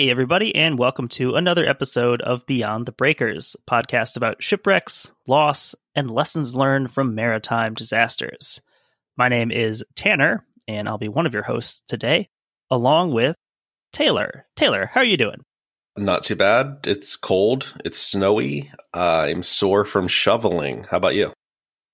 Hey, everybody, and welcome to another episode of Beyond the Breakers, a podcast about shipwrecks, loss, and lessons learned from maritime disasters. My name is Tanner, and I'll be one of your hosts today, along with Taylor. Taylor, how are you doing? Not too bad. It's cold. It's snowy. I'm sore from shoveling. How about you?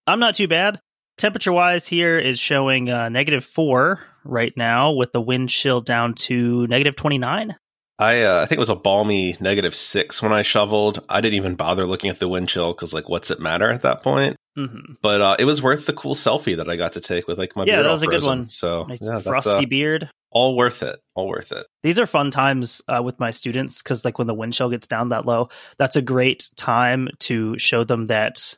I'm not too bad. Temperature wise, here is showing uh, negative four right now, with the wind chill down to negative 29. I uh, I think it was a balmy negative six when I shoveled. I didn't even bother looking at the wind chill because like, what's it matter at that point? Mm-hmm. But uh, it was worth the cool selfie that I got to take with like my Yeah, beard that was a good frozen. one. So Nice yeah, frosty uh, beard. all worth it. All worth it. These are fun times uh, with my students because, like, when the wind chill gets down that low, that's a great time to show them that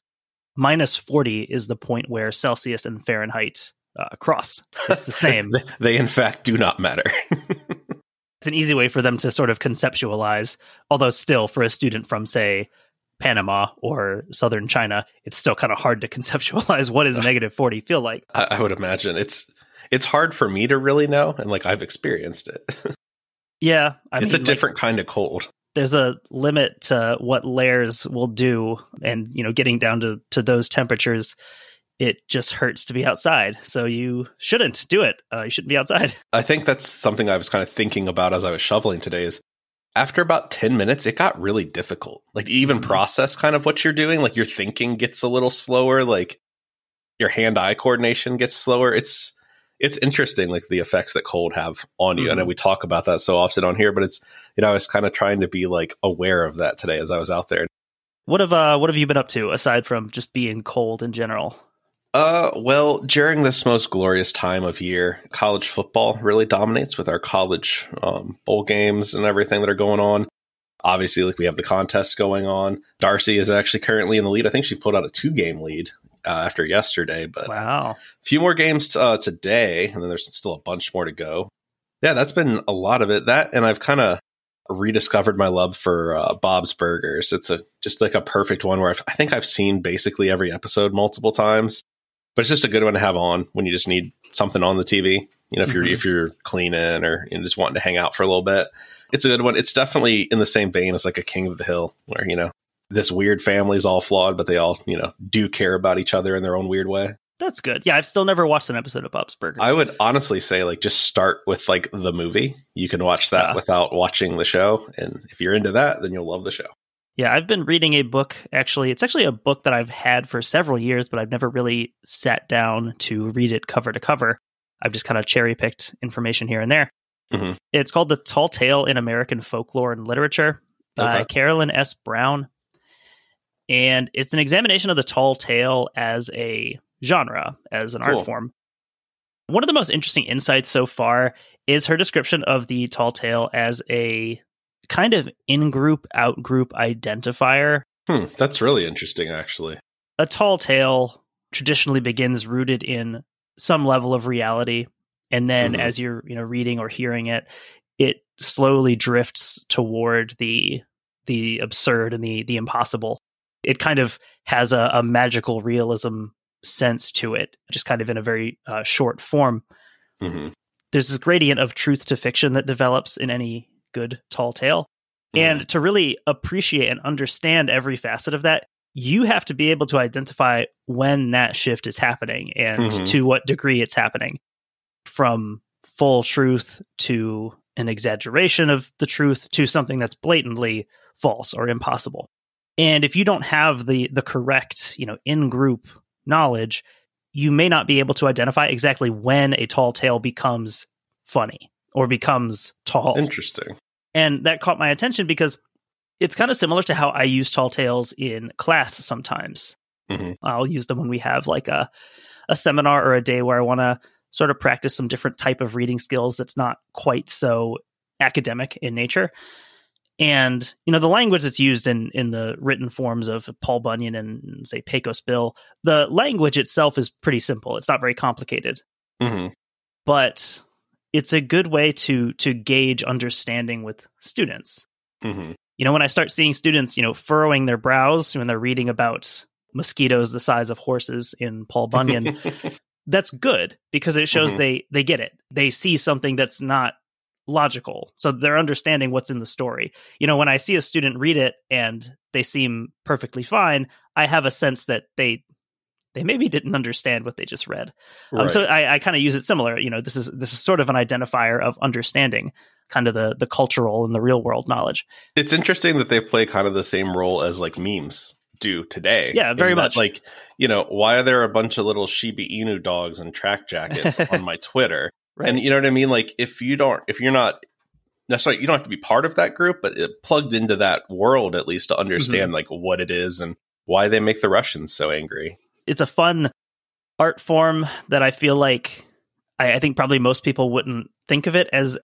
minus 40 is the point where Celsius and Fahrenheit uh, cross. It's the same. they in fact do not matter. it's an easy way for them to sort of conceptualize, although, still, for a student from, say, Panama or southern China, it's still kind of hard to conceptualize what does negative 40 feel like. I, I would imagine it's it's hard for me to really know, and like I've experienced it. Yeah, I it's mean, a like, different kind of cold. there's a limit to what layers will do and you know getting down to to those temperatures it just hurts to be outside so you shouldn't do it uh, you shouldn't be outside I think that's something I was kind of thinking about as I was shoveling today is after about 10 minutes, it got really difficult. Like even process kind of what you're doing, like your thinking gets a little slower, like your hand eye coordination gets slower. It's it's interesting like the effects that cold have on you. I know we talk about that so often on here, but it's you know, I was kind of trying to be like aware of that today as I was out there. what have uh what have you been up to aside from just being cold in general Uh, well, during this most glorious time of year, college football really dominates with our college um, bowl games and everything that are going on. Obviously, like we have the contests going on. Darcy is actually currently in the lead. I think she pulled out a two-game lead uh, after yesterday, but wow a few more games uh, today, and then there's still a bunch more to go. Yeah, that's been a lot of it. That, and I've kind of rediscovered my love for uh, Bob's Burgers. It's a just like a perfect one where I've, I think I've seen basically every episode multiple times, but it's just a good one to have on when you just need something on the TV. You know, if you're Mhm. if you're cleaning or you know, just wanting to hang out for a little bit, it's a good one. It's definitely in the same vein as like a King of the Hill, where you know this weird family's all flawed, but they all you know do care about each other in their own weird way. that's good yeah i've still never watched an episode of bob's burgers I would honestly say like just start with like the movie. You can watch that Yeah. without watching the show, and if you're into that, then you'll love the show. Yeah, I've been reading a book. Actually, it's actually a book that I've had for several years, but I've never really sat down to read it cover to cover. I've just kind of cherry picked information here and there. Mhm. It's called The Tall Tale in American Folklore and Literature by Okay. Carolyn S. Brown. And it's an examination of the tall tale as a genre, as an Cool. art form. One of the most interesting insights so far is her description of the tall tale as a kind of in group, out group identifier Hmm, that's really interesting, actually. a tall tale traditionally begins rooted in some level of reality and then Mhm. as you're you know reading or hearing it it slowly drifts toward the the absurd and the the impossible it kind of has a, a magical realism sense to it just kind of in a very uh, short form hmm there's this gradient of truth to fiction that develops in any good tall tale. Mhm. And to really appreciate and understand every facet of that, you have to be able to identify when that shift is happening and Mhm. to what degree it's happening from full truth to an exaggeration of the truth to something that's blatantly false or impossible. And if you don't have the the correct, you know, in-group knowledge, you may not be able to identify exactly when a tall tale becomes funny or becomes tall. Interesting. And that caught my attention because it's kind of similar to how I use tall tales in class sometimes. Mhm. I'll use them when we have like a a seminar or a day where I want to sort of practice some different type of reading skills that's not quite so academic in nature. And you know the language that's used in in the written forms of Paul Bunyan and say Pecos Bill, the language itself is pretty simple. It's not very complicated hmm but it's a good way to to gauge understanding with students. hmm You know, when I start seeing students, you know, furrowing their brows when they're reading about mosquitoes the size of horses in Paul Bunyan, that's good because it shows Mhm. they they get it. They see something that's not logical. So they're understanding what's in the story. You know, when I see a student read it and they seem perfectly fine, I have a sense that they they maybe didn't understand what they just read. Right. Um, so I, I kind of use it similar. You know, this is this is sort of an identifier of understanding kind of the the cultural and the real world knowledge. It's interesting that they play kind of the same role as like memes do today. Yeah, very that, much. Like, you know, why are there a bunch of little Shiba Inu dogs and track jackets on my Twitter? Right. And you know what I mean? Like, if you don't, if you're not necessarily, you don't have to be part of that group, but it plugged into that world at least to understand mm-hmm. like what it is and why they make the Russians so angry it's a fun art form that I feel like I, I think probably most people wouldn't think of it as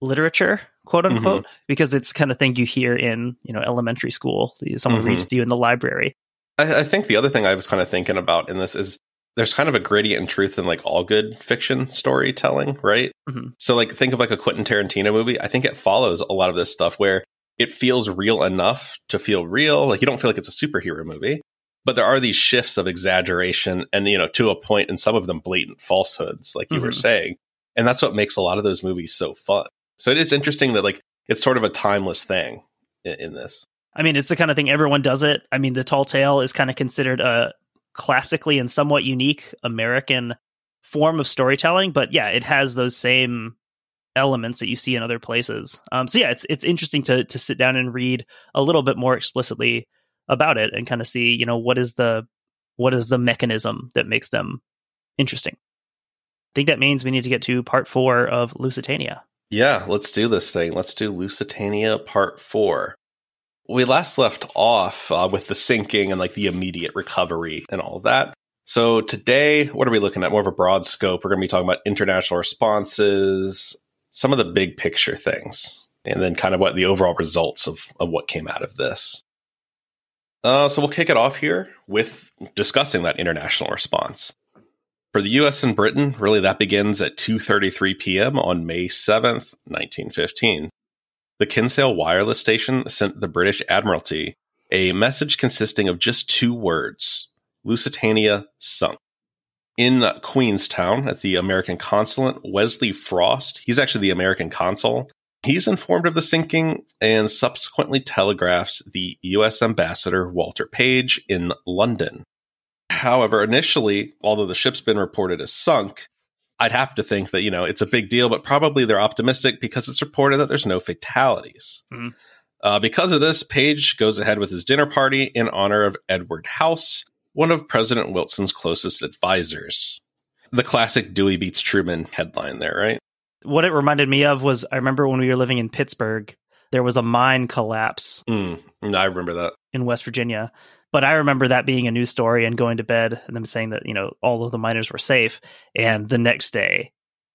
literature, quote unquote, mm-hmm. because it's kind of thing you hear in you know elementary school. Someone mm-hmm. reads to you in the library. I, I think the other thing I was kind of thinking about in this is there's kind of a gradient in truth in like all good fiction storytelling, right? Mm-hmm. So like think of like a Quentin Tarantino movie. I think it follows a lot of this stuff where it feels real enough to feel real. Like you don't feel like it's a superhero movie, but there are these shifts of exaggeration and you know to a point and some of them blatant falsehoods like you mm-hmm. were saying. And that's what makes a lot of those movies so fun. So it is interesting that like it's sort of a timeless thing in, in this. I mean it's the kind of thing everyone does it. I mean the tall tale is kind of considered a classically and somewhat unique american form of storytelling but yeah it has those same elements that you see in other places. Um, so yeah it's it's interesting to to sit down and read a little bit more explicitly about it and kind of see, you know, what is the what is the mechanism that makes them interesting. I think that means we need to get to part four of Lusitania. Yeah, let's do this thing. Let's do Lusitania part four. We last left off uh, with the sinking and like the immediate recovery and all that. So today, what are we looking at? More of a broad scope. We're going to be talking about international responses, some of the big picture things, and then kind of what the overall results of, of what came out of this. Uh, so we'll kick it off here with discussing that international response. For the US and Britain, really that begins at 2:33 p.m. on May 7th, 1915. The Kinsale wireless station sent the British Admiralty a message consisting of just two words: Lusitania sunk. In Queenstown at the American consulate, Wesley Frost, he's actually the American consul, He's informed of the sinking and subsequently telegraphs the U.S. ambassador Walter Page in London. However, initially, although the ship's been reported as sunk, I'd have to think that, you know, it's a big deal, but probably they're optimistic because it's reported that there's no fatalities. Mm-hmm. Uh, because of this, Page goes ahead with his dinner party in honor of Edward House, one of President Wilson's closest advisors. The classic Dewey beats Truman headline there, right? What it reminded me of was I remember when we were living in Pittsburgh, there was a mine collapse. Mm, I remember that. In West Virginia. But I remember that being a news story and going to bed and them saying that, you know, all of the miners were safe. And the next day,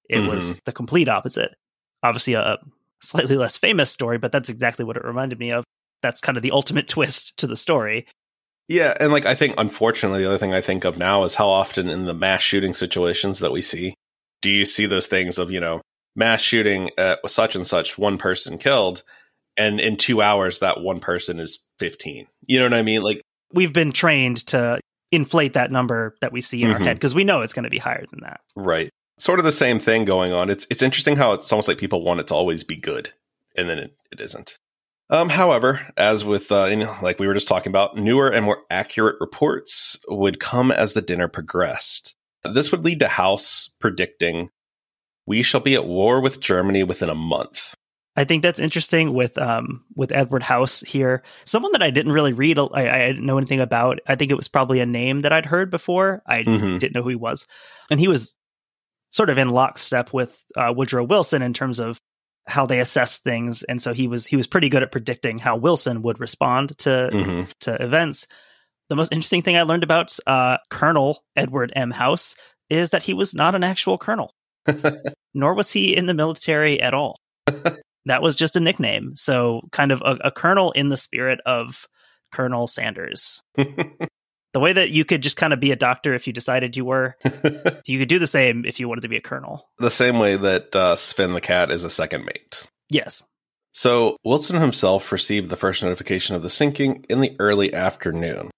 it mm-hmm. was the complete opposite. Obviously, a slightly less famous story, but that's exactly what it reminded me of. That's kind of the ultimate twist to the story. Yeah, and like I think unfortunately the other thing I think of now is how often in the mass shooting situations that we see do you see those things of, you know, mass shooting at such and such, one person killed, and in two hours that one person is 15. You know what I mean? Like we've been trained to inflate that number that we see in mm-hmm. our head because we know it's going to be higher than that. Right. Sort of the same thing going on. It's it's interesting how it's almost like people want it to always be good, and then it, it isn't. Um, however, as with uh, you know, like we were just talking about, newer and more accurate reports would come as the dinner progressed. This would lead to House predicting we shall be at war with Germany within a month. I think that's interesting with um with Edward House here. Someone that I didn't really read, I, I didn't know anything about. I think it was probably a name that I'd heard before. I mm-hmm. didn't know who he was, and he was sort of in lockstep with uh, Woodrow Wilson in terms of how they assess things, and so he was he was pretty good at predicting how Wilson would respond to mm-hmm. to events. The most interesting thing I learned about uh, Colonel Edward M. House is that he was not an actual colonel. nor was he in the military at all. that was just a nickname. So, kind of a, a colonel in the spirit of Colonel Sanders. the way that you could just kind of be a doctor if you decided you were, you could do the same if you wanted to be a colonel. The same way that uh, Sven the cat is a second mate. Yes. So, Wilson himself received the first notification of the sinking in the early afternoon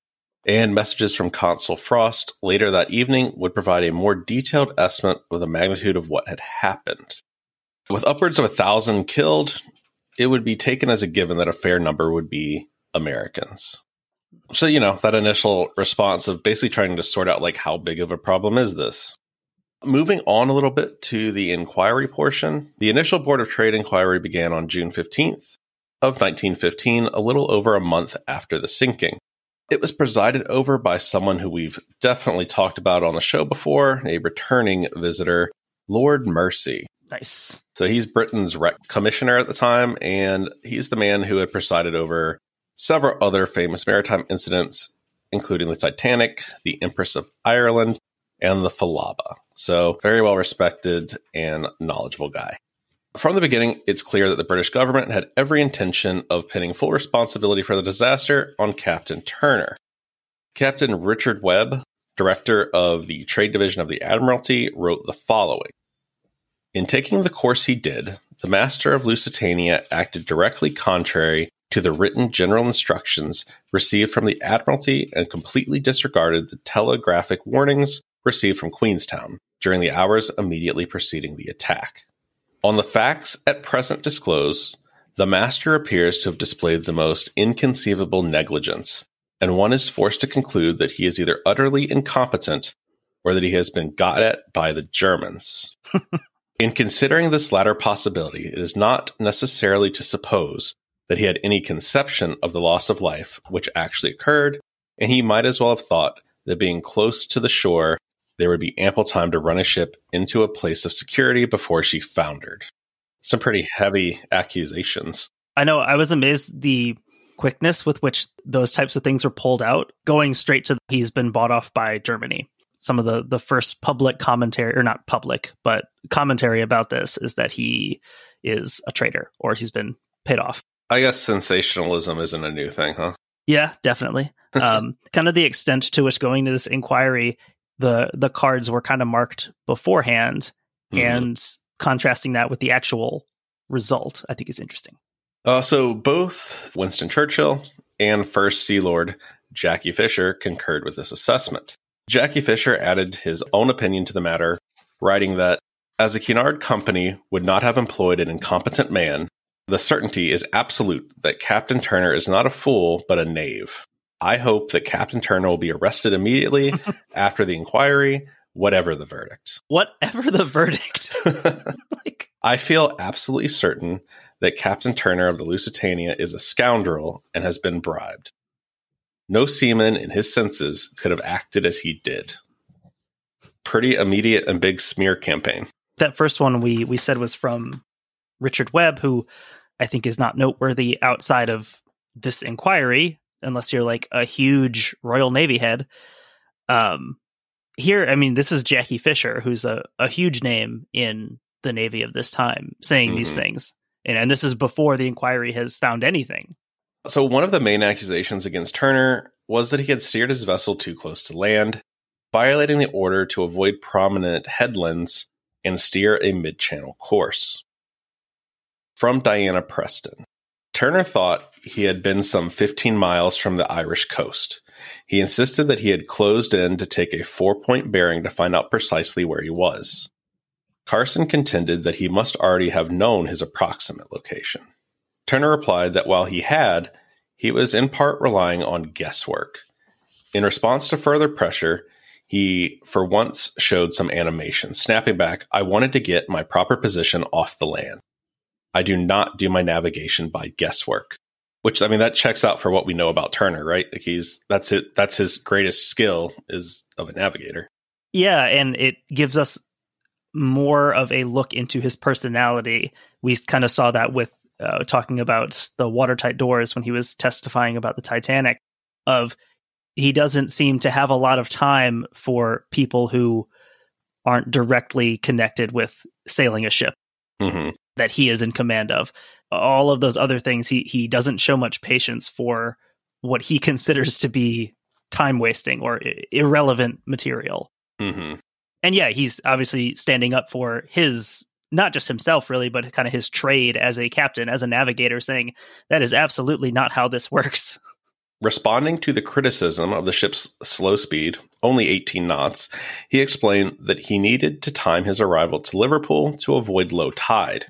and messages from Consul Frost later that evening would provide a more detailed estimate of the magnitude of what had happened. With upwards of a thousand killed, it would be taken as a given that a fair number would be Americans. So, you know, that initial response of basically trying to sort out like how big of a problem is this? Moving on a little bit to the inquiry portion, the initial Board of Trade inquiry began on June 15th of 1915, a little over a month after the sinking. It was presided over by someone who we've definitely talked about on the show before, a returning visitor, Lord Mersey. Nice. So he's Britain's wreck commissioner at the time, and he's the man who had presided over several other famous maritime incidents, including the Titanic, the Empress of Ireland, and the Falaba. So, very well respected and knowledgeable guy. From the beginning, it's clear that the British government had every intention of pinning full responsibility for the disaster on Captain Turner. Captain Richard Webb, director of the Trade Division of the Admiralty, wrote the following In taking the course he did, the master of Lusitania acted directly contrary to the written general instructions received from the Admiralty and completely disregarded the telegraphic warnings received from Queenstown during the hours immediately preceding the attack. On the facts at present disclosed, the master appears to have displayed the most inconceivable negligence, and one is forced to conclude that he is either utterly incompetent or that he has been got at by the Germans. In considering this latter possibility, it is not necessarily to suppose that he had any conception of the loss of life which actually occurred, and he might as well have thought that being close to the shore, there would be ample time to run a ship into a place of security before she foundered. Some pretty heavy accusations. I know. I was amazed the quickness with which those types of things were pulled out, going straight to he's been bought off by Germany. Some of the the first public commentary, or not public, but commentary about this is that he is a traitor or he's been paid off. I guess sensationalism isn't a new thing, huh? Yeah, definitely. um, kind of the extent to which going to this inquiry, the the cards were kind of marked beforehand, mm-hmm. and contrasting that with the actual result, I think is interesting. Uh, so both Winston Churchill and First Sea Lord Jackie Fisher concurred with this assessment. Jackie Fisher added his own opinion to the matter, writing that as a Cunard company would not have employed an incompetent man, the certainty is absolute that Captain Turner is not a fool, but a knave. I hope that Captain Turner will be arrested immediately after the inquiry, whatever the verdict. Whatever the verdict. like, I feel absolutely certain that Captain Turner of the Lusitania is a scoundrel and has been bribed. No seaman in his senses could have acted as he did. Pretty immediate and big smear campaign. That first one we we said was from Richard Webb, who I think is not noteworthy outside of this inquiry, unless you're like a huge Royal Navy head. Um, here, I mean, this is Jackie Fisher, who's a, a huge name in the Navy of this time, saying mm-hmm. these things. And, and this is before the inquiry has found anything. So, one of the main accusations against Turner was that he had steered his vessel too close to land, violating the order to avoid prominent headlands and steer a mid channel course from Diana Preston. Turner thought he had been some 15 miles from the Irish coast. He insisted that he had closed in to take a four point bearing to find out precisely where he was. Carson contended that he must already have known his approximate location. Turner replied that while he had, he was in part relying on guesswork. In response to further pressure, he for once showed some animation, snapping back, I wanted to get my proper position off the land. I do not do my navigation by guesswork. Which I mean that checks out for what we know about Turner, right? Like he's that's it that's his greatest skill is of a navigator. Yeah, and it gives us more of a look into his personality. We kind of saw that with uh, talking about the watertight doors when he was testifying about the Titanic of he doesn't seem to have a lot of time for people who aren't directly connected with sailing a ship. Mm-hmm that he is in command of. All of those other things, he he doesn't show much patience for what he considers to be time wasting or I- irrelevant material. Mm-hmm. And yeah, he's obviously standing up for his not just himself really, but kind of his trade as a captain, as a navigator, saying that is absolutely not how this works. Responding to the criticism of the ship's slow speed, only 18 knots, he explained that he needed to time his arrival to Liverpool to avoid low tide.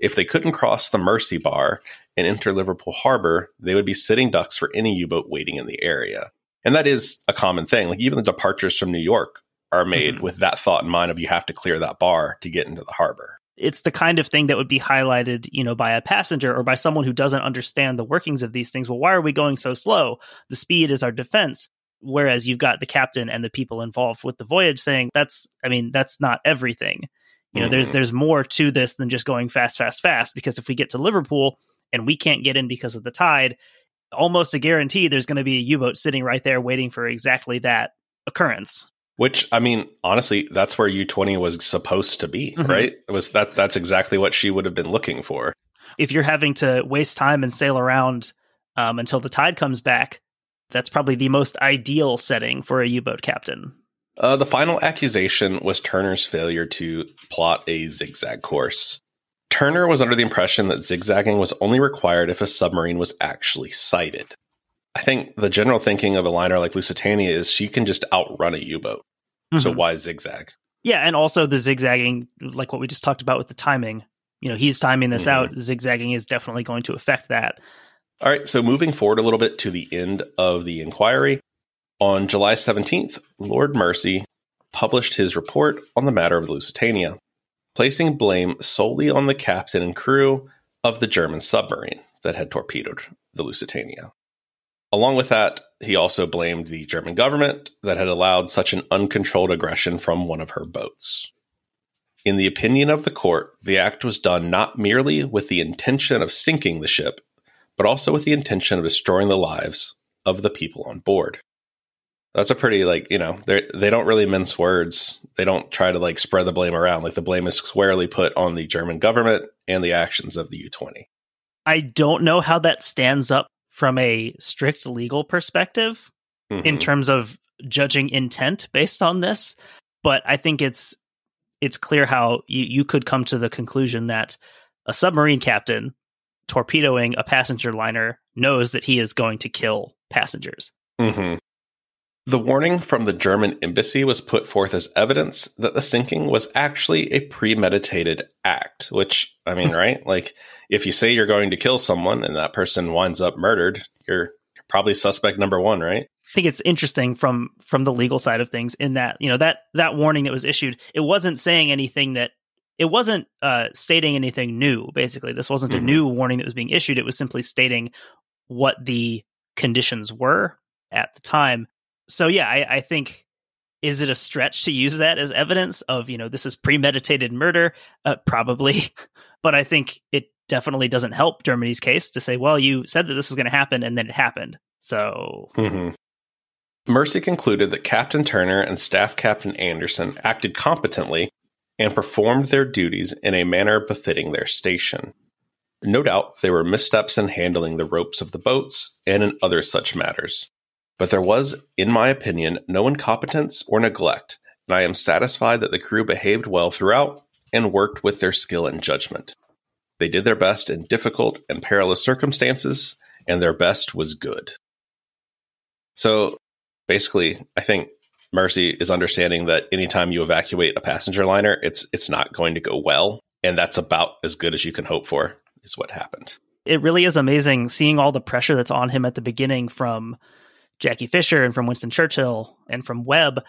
If they couldn't cross the Mersey Bar and enter Liverpool Harbor, they would be sitting ducks for any U boat waiting in the area. And that is a common thing. Like even the departures from New York are made mm-hmm. with that thought in mind of you have to clear that bar to get into the harbor. It's the kind of thing that would be highlighted, you know, by a passenger or by someone who doesn't understand the workings of these things. Well, why are we going so slow? The speed is our defense. Whereas you've got the captain and the people involved with the voyage saying that's, I mean, that's not everything. You know, mm-hmm. there's there's more to this than just going fast, fast, fast. Because if we get to Liverpool and we can't get in because of the tide, almost a guarantee there's going to be a U-boat sitting right there waiting for exactly that occurrence. Which I mean, honestly, that's where U twenty was supposed to be, mm-hmm. right? It was that that's exactly what she would have been looking for. If you're having to waste time and sail around um, until the tide comes back, that's probably the most ideal setting for a U-boat captain. Uh, the final accusation was Turner's failure to plot a zigzag course. Turner was under the impression that zigzagging was only required if a submarine was actually sighted. I think the general thinking of a liner like Lusitania is she can just outrun a U boat. Mm-hmm. So why zigzag? Yeah, and also the zigzagging, like what we just talked about with the timing. You know, he's timing this mm-hmm. out. Zigzagging is definitely going to affect that. All right, so moving forward a little bit to the end of the inquiry, on July 17th, Lord Mersey published his report on the matter of the Lusitania, placing blame solely on the captain and crew of the German submarine that had torpedoed the Lusitania. Along with that, he also blamed the German government that had allowed such an uncontrolled aggression from one of her boats. In the opinion of the court, the act was done not merely with the intention of sinking the ship, but also with the intention of destroying the lives of the people on board. That's a pretty like you know they they don't really mince words. They don't try to like spread the blame around. Like the blame is squarely put on the German government and the actions of the U twenty. I don't know how that stands up from a strict legal perspective mm-hmm. in terms of judging intent based on this, but I think it's it's clear how you, you could come to the conclusion that a submarine captain torpedoing a passenger liner knows that he is going to kill passengers. Mm-hmm. The warning from the German embassy was put forth as evidence that the sinking was actually a premeditated act, which, I mean, right? Like, if you say you're going to kill someone and that person winds up murdered, you're probably suspect number one, right? I think it's interesting from from the legal side of things in that you know that that warning that was issued it wasn't saying anything that it wasn't uh, stating anything new. Basically, this wasn't mm-hmm. a new warning that was being issued. It was simply stating what the conditions were at the time. So yeah, I, I think is it a stretch to use that as evidence of you know this is premeditated murder? Uh, probably, but I think it definitely doesn't help Germany's case to say, well, you said that this was going to happen and then it happened. So. Mm-hmm. Mersey concluded that Captain Turner and Staff Captain Anderson acted competently and performed their duties in a manner befitting their station. No doubt there were missteps in handling the ropes of the boats and in other such matters. But there was, in my opinion, no incompetence or neglect, and I am satisfied that the crew behaved well throughout and worked with their skill and judgment. They did their best in difficult and perilous circumstances, and their best was good. So basically, I think Mersey is understanding that anytime you evacuate a passenger liner, it's it's not going to go well, and that's about as good as you can hope for. Is what happened. It really is amazing seeing all the pressure that's on him at the beginning from Jackie Fisher and from Winston Churchill and from Webb.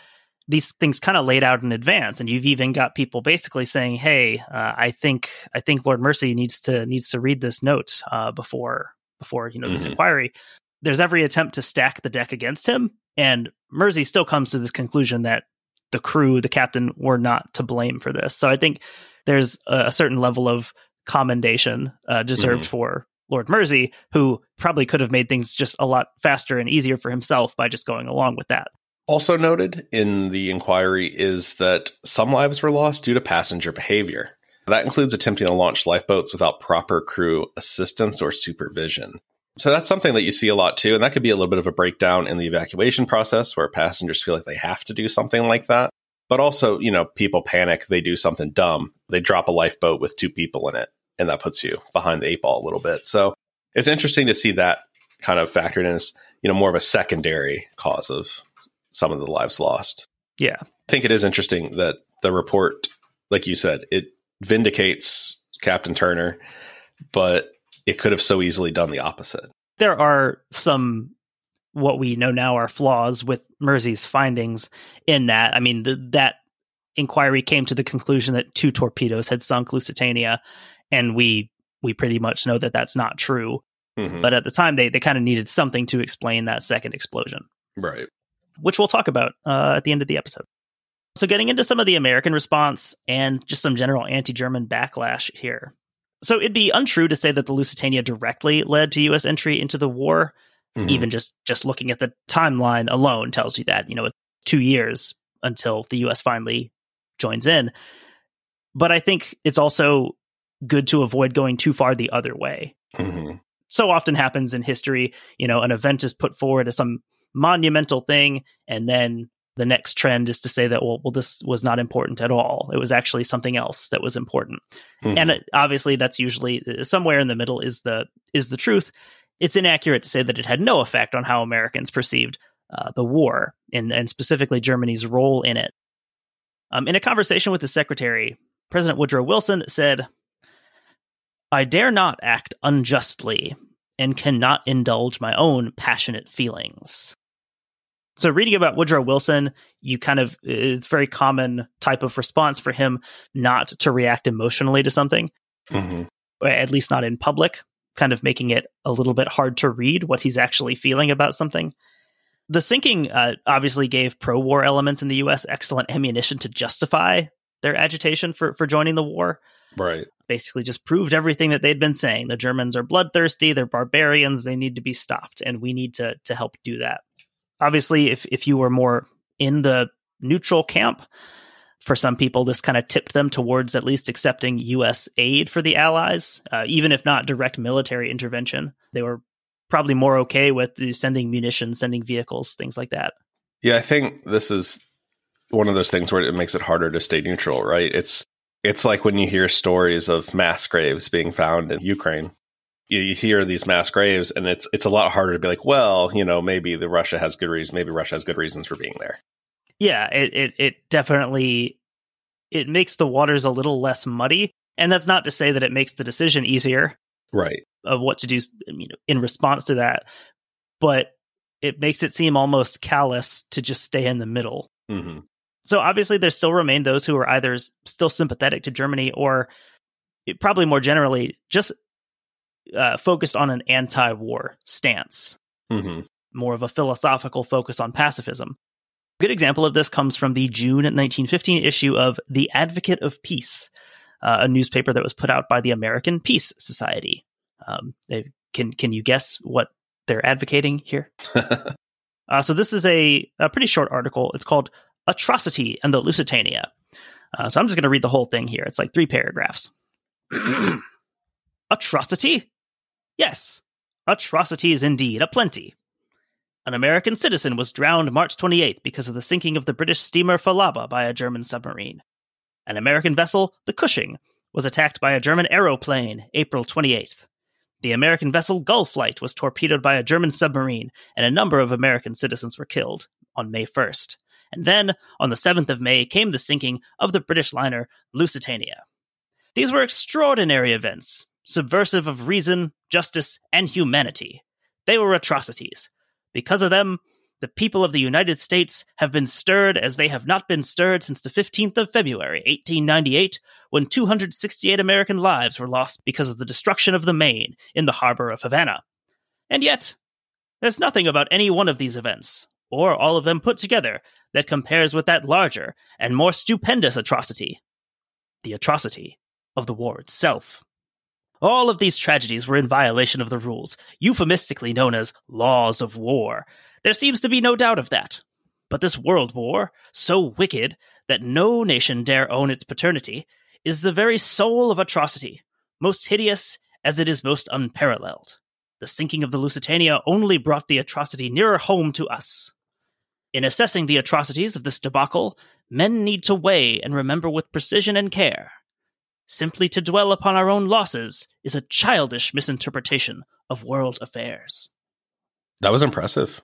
These things kind of laid out in advance, and you've even got people basically saying, "Hey, uh, I think I think Lord Mersey needs to needs to read this note uh, before before you know this mm-hmm. inquiry." There's every attempt to stack the deck against him, and Mersey still comes to this conclusion that the crew, the captain, were not to blame for this. So I think there's a, certain level of commendation uh, deserved mm-hmm. for Lord Mersey, who probably could have made things just a lot faster and easier for himself by just going along with that. Also noted in the inquiry is that some lives were lost due to passenger behavior. That includes attempting to launch lifeboats without proper crew assistance or supervision. So that's something that you see a lot too. And that could be a little bit of a breakdown in the evacuation process where passengers feel like they have to do something like that. But also, you know, people panic, they do something dumb. They drop a lifeboat with two people in it, and that puts you behind the eight ball a little bit. So it's interesting to see that kind of factored in as, you know, more of a secondary cause of some of the lives lost. Yeah. I think it is interesting that the report, like you said, it vindicates Captain Turner, but it could have so easily done the opposite. There are some what we know now are flaws with Mersey's findings in that. I mean, the, that inquiry came to the conclusion that two torpedoes had sunk Lusitania, and we we pretty much know that that's not true. Mm-hmm. But at the time, they they kind of needed something to explain that second explosion, right? Which we'll talk about uh, at the end of the episode. So, getting into some of the American response and just some general anti-German backlash here. So, it'd be untrue to say that the Lusitania directly led to U.S. entry into the war. Mm-hmm. Even just just looking at the timeline alone tells you that you know two years until the U.S. finally joins in. But I think it's also good to avoid going too far the other way. Mm-hmm. So often happens in history, you know, an event is put forward as some monumental thing, and then the next trend is to say that well, well, this was not important at all. It was actually something else that was important, mm-hmm. and it, obviously that's usually uh, somewhere in the middle is the is the truth. It's inaccurate to say that it had no effect on how Americans perceived uh, the war and and specifically Germany's role in it. Um, in a conversation with the secretary, President Woodrow Wilson said, I dare not act unjustly and cannot indulge my own passionate feelings. So, reading about Woodrow Wilson, you kind of, it's very common type of response for him not to react emotionally to something, mm-hmm. at least not in public, kind of making it a little bit hard to read what he's actually feeling about something. The sinking uh, obviously gave pro war elements in the US excellent ammunition to justify their agitation for, for joining the war. Right. Basically, just proved everything that they'd been saying. The Germans are bloodthirsty, they're barbarians, they need to be stopped, and we need to, to help do that. Obviously, if, if you were more in the neutral camp, for some people, this kind of tipped them towards at least accepting U.S. aid for the Allies, uh, even if not direct military intervention. They were probably more okay with sending munitions, sending vehicles, things like that. Yeah, I think this is one of those things where it makes it harder to stay neutral, right? It's it's like when you hear stories of mass graves being found in Ukraine. You, you hear these mass graves, and it's it's a lot harder to be like, well, you know, maybe the Russia has good reasons. Maybe Russia has good reasons for being there. Yeah, it it, it definitely it makes the waters a little less muddy, and that's not to say that it makes the decision easier, right? Of what to do, you know, in response to that, but it makes it seem almost callous to just stay in the middle. Mm-hmm. So obviously, there still remain those who are either still sympathetic to Germany or probably more generally just uh, focused on an anti war stance, mm-hmm. more of a philosophical focus on pacifism. A good example of this comes from the June 1915 issue of The Advocate of Peace, uh, a newspaper that was put out by the American Peace Society. Um, they, can can you guess what they're advocating here? uh, so this is a, a pretty short article. It's called atrocity and the Lusitania. Uh, so I'm just going to read the whole thing here. It's like three paragraphs. atrocity? Yes, atrocities indeed, aplenty. An American citizen was drowned March 28th because of the sinking of the British steamer Falaba by a German submarine. An American vessel, the Cushing, was attacked by a German aeroplane April 28th. The American vessel Gulflight was torpedoed by a German submarine, and a number of American citizens were killed on May 1st and then, on the 7th of May, came the sinking of the British liner Lusitania. These were extraordinary events, subversive of reason, justice, and humanity. They were atrocities. Because of them, the people of the United States have been stirred as they have not been stirred since the 15th of February, 1898, when 268 American lives were lost because of the destruction of the Maine in the harbor of Havana. And yet, there's nothing about any one of these events, or all of them put together, that compares with that larger and more stupendous atrocity the atrocity of the war itself. All of these tragedies were in violation of the rules, euphemistically known as laws of war. There seems to be no doubt of that. But this world war, so wicked that no nation dare own its paternity, is the very soul of atrocity, most hideous as it is most unparalleled. The sinking of the Lusitania only brought the atrocity nearer home to us. In assessing the atrocities of this debacle, men need to weigh and remember with precision and care. Simply to dwell upon our own losses is a childish misinterpretation of world affairs. That was impressive.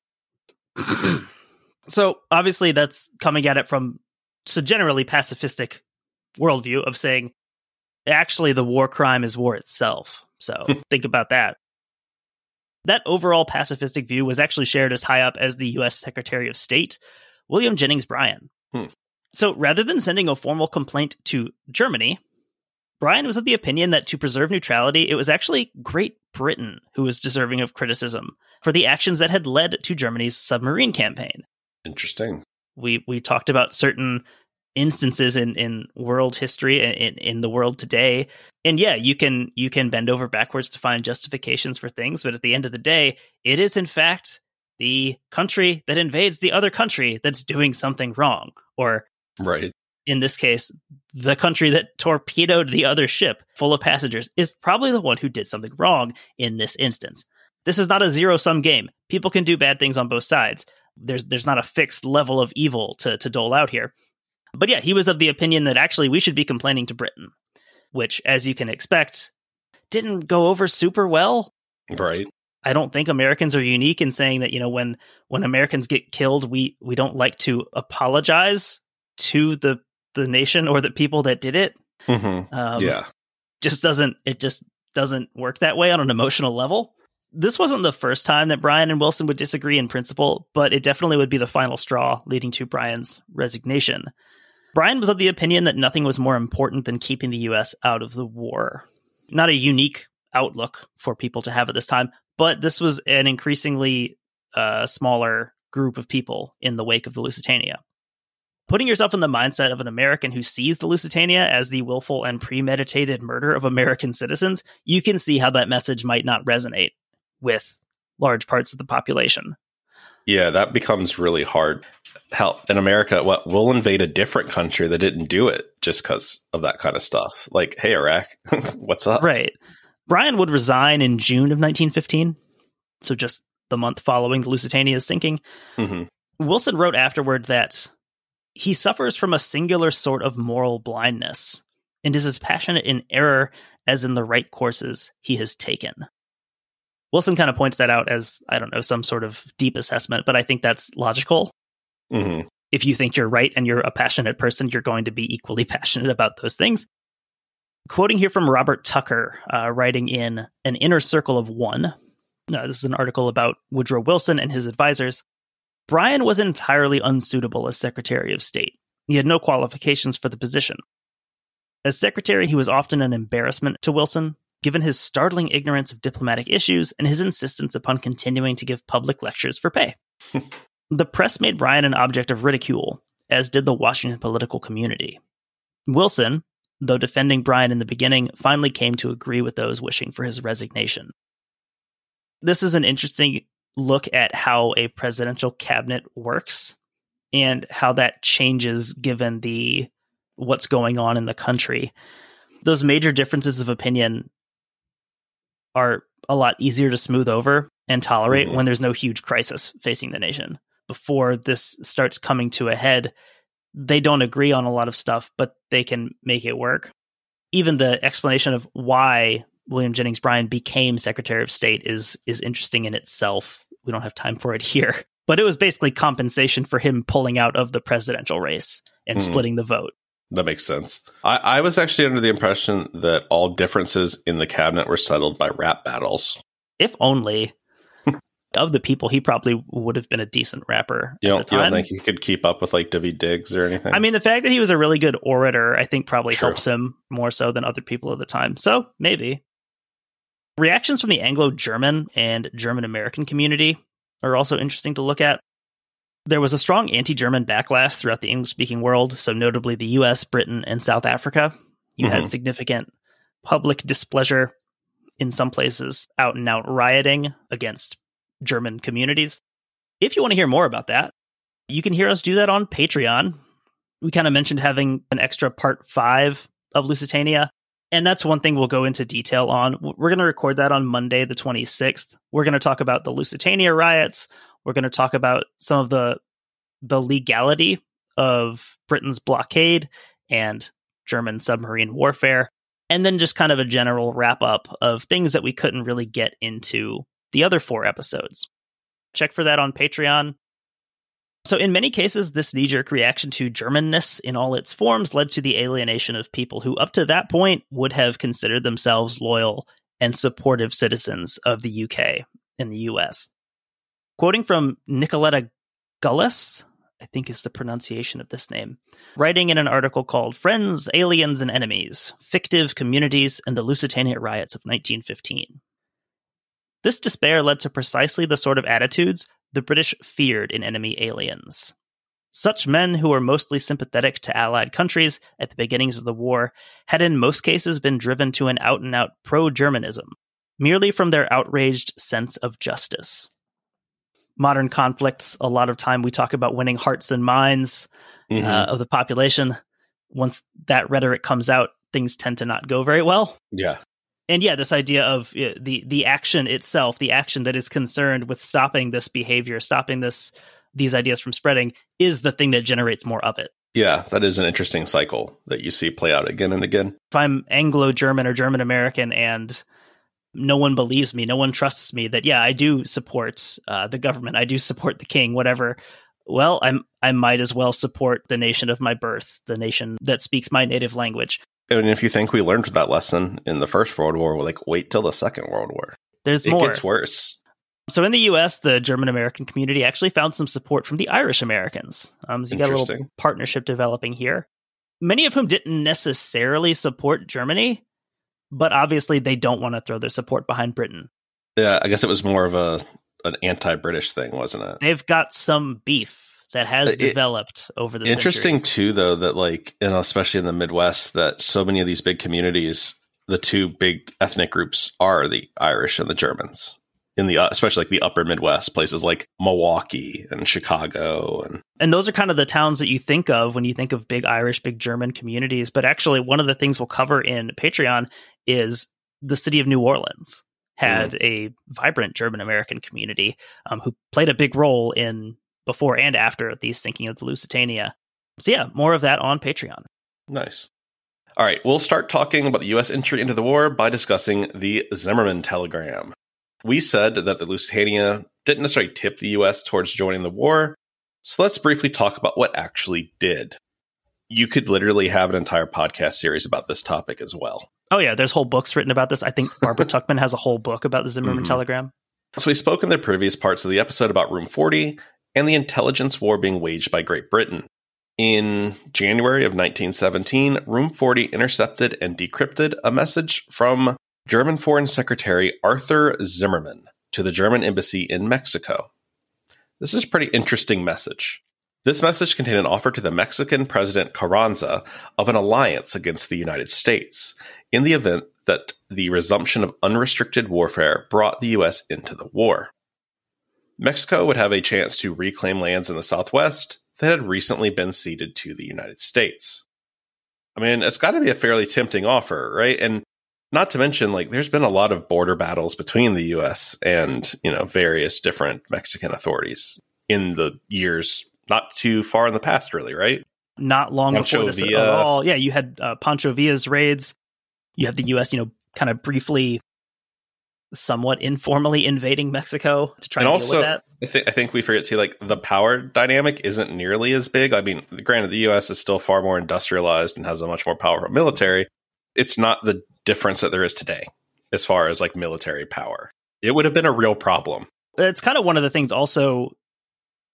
so, obviously, that's coming at it from a generally pacifistic worldview of saying Actually, the war crime is war itself. So think about that. That overall pacifistic view was actually shared as high up as the US Secretary of State, William Jennings Bryan. Hmm. So rather than sending a formal complaint to Germany, Bryan was of the opinion that to preserve neutrality, it was actually Great Britain who was deserving of criticism for the actions that had led to Germany's submarine campaign. Interesting. We we talked about certain instances in in world history in in the world today. And yeah you can you can bend over backwards to find justifications for things but at the end of the day it is in fact the country that invades the other country that's doing something wrong. Or Right. in this case the country that torpedoed the other ship full of passengers is probably the one who did something wrong in this instance. This is not a zero sum game. People can do bad things on both sides. There's there's not a fixed level of evil to to dole out here but yeah, he was of the opinion that actually we should be complaining to Britain, which, as you can expect, didn't go over super well. Right. I don't think Americans are unique in saying that you know when when Americans get killed, we we don't like to apologize to the the nation or the people that did it. Mm-hmm. Um, yeah. just doesn't it just doesn't work that way on an emotional level. This wasn't the first time that Bryan and Wilson would disagree in principle, but it definitely would be the final straw leading to Bryan's resignation. Bryan was of the opinion that nothing was more important than keeping the US out of the war. Not a unique outlook for people to have at this time, but this was an increasingly uh, smaller group of people in the wake of the Lusitania. Putting yourself in the mindset of an American who sees the Lusitania as the willful and premeditated murder of American citizens, you can see how that message might not resonate with large parts of the population. Yeah, that becomes really hard. Hell, in America, what we'll invade a different country that didn't do it just because of that kind of stuff. Like, hey, Iraq, what's up? Right. Bryan would resign in June of 1915, so just the month following the Lusitania's sinking. hmm Wilson wrote afterward that he suffers from a singular sort of moral blindness and is as passionate in error as in the right courses he has taken. Wilson kind of points that out as, I don't know, some sort of deep assessment, but I think that's logical. Hmm If you think you're right and you're a passionate person, you're going to be equally passionate about those things. Quoting here from Robert Tucker, uh, writing in An Inner Circle of One. Uh, this is an article about Woodrow Wilson and his advisors. Bryan was entirely unsuitable as Secretary of State. He had no qualifications for the position. As Secretary, he was often an embarrassment to Wilson, given his startling ignorance of diplomatic issues and his insistence upon continuing to give public lectures for pay. the press made Bryan an object of ridicule, as did the Washington political community. Wilson, though defending Bryan in the beginning, finally came to agree with those wishing for his resignation. This is an interesting look at how a presidential cabinet works and how that changes given the what's going on in the country. Those major differences of opinion are a lot easier to smooth over and tolerate Mhm. when there's no huge crisis facing the nation. Before this starts coming to a head, they don't agree on a lot of stuff, but they can make it work. Even the explanation of why William Jennings Bryan became Secretary of State is is interesting in itself. We don't have time for it here. But it was basically compensation for him pulling out of the presidential race and Mhm. splitting the vote. That makes sense. I, I was actually under the impression that all differences in the cabinet were settled by rap battles. If only of the people, he probably would have been a decent rapper You at don't, the you don't think he could keep up with like Daveed Diggs or anything? I mean, the fact that he was a really good orator, I think, probably True. helps him more so than other people at the time. So maybe. Reactions from the Anglo German and German American community are also interesting to look at. There was a strong anti German backlash throughout the English speaking world, so notably the US, Britain, and South Africa. You had Mhm. significant public displeasure in some places, out and out rioting against German communities. If you want to hear more about that, you can hear us do that on Patreon. We kind of mentioned having an extra part five of Lusitania. And that's one thing we'll go into detail on. We're going to record that on Monday, the 26th. We're going to talk about the Lusitania riots. We're going to talk about some of the the legality of Britain's blockade and German submarine warfare, and then just kind of a general wrap up of things that we couldn't really get into the other four episodes. Check for that on Patreon. So, in many cases, this knee jerk reaction to Germanness in all its forms led to the alienation of people who, up to that point, would have considered themselves loyal and supportive citizens of the UK and the US. Quoting from Nicoletta Gullace, I think is the pronunciation of this name, writing in an article called Friends, Aliens, and Enemies Fictive Communities and the Lusitania Riots of 1915. This despair led to precisely the sort of attitudes the British feared in enemy aliens. Such men, who were mostly sympathetic to Allied countries at the beginnings of the war, had in most cases been driven to an out and out pro Germanism, merely from their outraged sense of justice. Modern conflicts, a lot of time we talk about winning hearts and minds mm-hmm. uh, of the population. Once that rhetoric comes out, things tend to not go very well. Yeah and yeah, this idea of uh, the the action itself, the action that is concerned with stopping this behavior, stopping this these ideas from spreading, is the thing that generates more of it. Yeah, that is an interesting cycle that you see play out again and again. If I'm Anglo German or German American and no one believes me, no one trusts me that yeah, I do support uh, the government, I do support the king, whatever. Well, I'm I might as well support the nation of my birth, the nation that speaks my native language. And if you think we learned that lesson in the First World War, like wait till the Second World War. There's it more. gets worse. So in the U.S., the German American community actually found some support from the Irish Americans. Um, so you got a little partnership developing here. Many of whom didn't necessarily support Germany, but obviously they don't want to throw their support behind Britain. Yeah, I guess it was more of a an anti-British thing, wasn't it? They've got some beef that has it, developed over the interesting centuries. too though that like know especially in the midwest that so many of these big communities the two big ethnic groups are the irish and the germans in the uh, especially like the upper midwest places like milwaukee and chicago and and those are kind of the towns that you think of when you think of big irish big german communities but actually one of the things we'll cover in patreon is the city of new orleans had mm. a vibrant german american community um, who played a big role in before and after the sinking of the Lusitania. So yeah, more of that on Patreon. Nice. All right, we'll start talking about the U.S. entry into the war by discussing the Zimmermann telegram. We said that the Lusitania didn't necessarily tip the U.S. towards joining the war, so let's briefly talk about what actually did. You could literally have an entire podcast series about this topic as well. Oh yeah, there's whole books written about this. I think Barbara Tuchman has a whole book about the Zimmermann mm-hmm. telegram. So we spoke in the previous parts of the episode about Room 40 and the intelligence war being waged by Great Britain. In January of 1917, Room 40 intercepted and decrypted a message from German Foreign Secretary Arthur Zimmermann to the German embassy in Mexico. This is a pretty interesting message. This message contained an offer to the Mexican President Carranza of an alliance against the United States in the event that the resumption of unrestricted warfare brought the U.S. into the war. Mexico would have a chance to reclaim lands in the Southwest that had recently been ceded to the United States. I mean, it's got to be a fairly tempting offer, right? And not to mention, like, there's been a lot of border battles between the US and, you know, various different Mexican authorities in the years not too far in the past, really, right? Not long Pancho before this Villa. at all. Yeah, you had uh, Pancho Villa's raids. You have the US, you know, kind of briefly somewhat informally invading Mexico to try and, and also, I think I think we forget to like the power dynamic isn't nearly as big. I mean, granted, the U.S. is still far more industrialized and has a much more powerful military. It's not the difference that there is today as far as like military power. It would have been a real problem. It's kind of one of the things also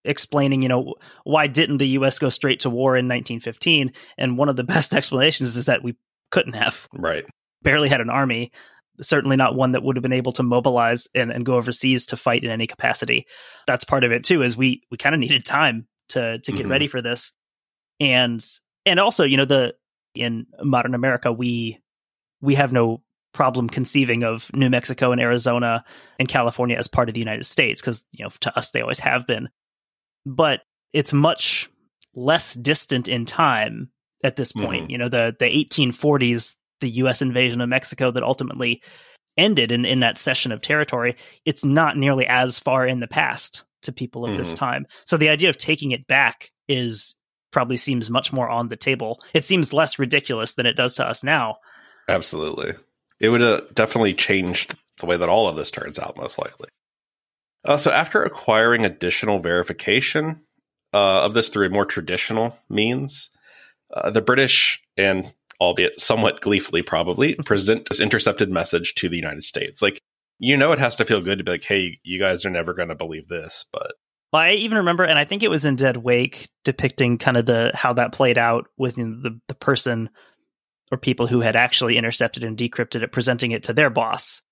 explaining, you know, why didn't the U.S. go straight to war in 1915? And one of the best explanations is that we couldn't have. Right barely had an army certainly not one that would have been able to mobilize and, and go overseas to fight in any capacity. That's part of it too, is we we kind of needed time to to get mm-hmm. ready for this. And and also, you know, the in modern America, we we have no problem conceiving of New Mexico and Arizona and California as part of the United States, because you know, to us they always have been. But it's much less distant in time at this point. Mm-hmm. You know, the the 1840s the U.S. invasion of Mexico that ultimately ended in, in that cession of territory, it's not nearly as far in the past to people of mm-hmm. this time. So the idea of taking it back is probably seems much more on the table. It seems less ridiculous than it does to us now. Absolutely. It would have definitely changed the way that all of this turns out, most likely. Uh, so, after acquiring additional verification, uh, of this through a more traditional means. Uh, the British, and albeit somewhat gleefully probably, present this intercepted message to the United States. Like, you know, it has to feel good to be like, hey, you guys are never going to believe this, but. Well, I even remember, and I think it was in Dead Wake, depicting kind of the how that played out with the the person or people who had actually intercepted and decrypted it, presenting it to their boss.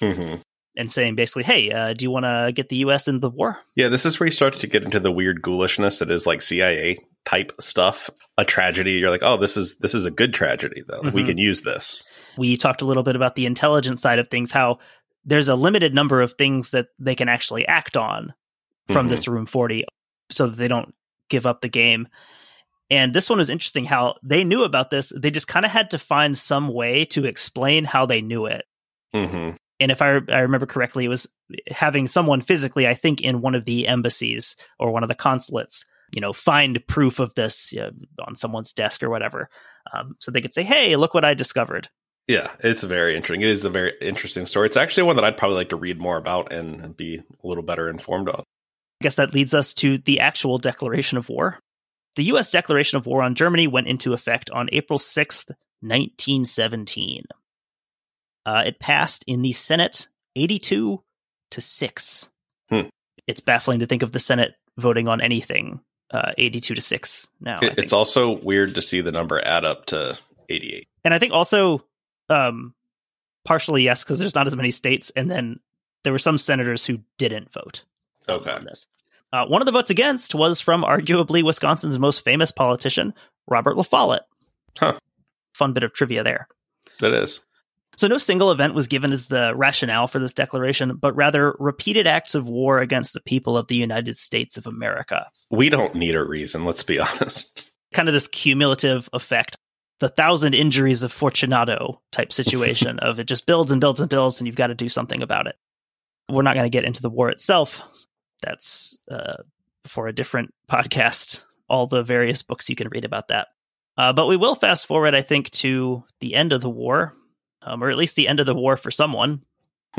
Mm-hmm and saying basically, "Hey, uh, do you want to get the U.S. into the war?" Yeah, this is where you start to get into the weird ghoulishness that is like CIA type stuff. A tragedy, you're like, "Oh, this is this is a good tragedy, though. Mm-hmm. We can use this." We talked a little bit about the intelligence side of things, how there's a limited number of things that they can actually act on from mm-hmm. this room 40, so that they don't give up the game. And this one was interesting how they knew about this. They just kind of had to find some way to explain how they knew it. Mm-hmm and if I, I remember correctly, it was having someone physically, I think, in one of the embassies or one of the consulates, you know, find proof of this you know, on someone's desk or whatever, um, so they could say, "Hey, look what I discovered." Yeah, it's very interesting. It is a very interesting story. It's actually one that I'd probably like to read more about and be a little better informed on. I guess that leads us to the actual declaration of war. The U.S. declaration of war on Germany went into effect on April 6th, 1917. Uh, it passed in the Senate 82 to 6. Hmm. It's baffling to think of the Senate voting on anything uh, 82 to 6 now. It, it's also weird to see the number add up to 88. And I think also, um, partially yes, because there's not as many states. And then there were some senators who didn't vote okay. on this. Uh, one of the votes against was from arguably Wisconsin's most famous politician, Robert La Follette. Huh. Fun bit of trivia there. That is. So, no single event was given as the rationale for this declaration, but rather repeated acts of war against the people of the United States of America. We don't need a reason, let's be honest. Kind of this cumulative effect, the thousand injuries of Fortunato type situation of it just builds and builds and builds, and you've got to do something about it. We're not going to get into the war itself. That's uh, for a different podcast, all the various books you can read about that. Uh, but we will fast forward, I think, to the end of the war, um, or at least the end of the war for someone.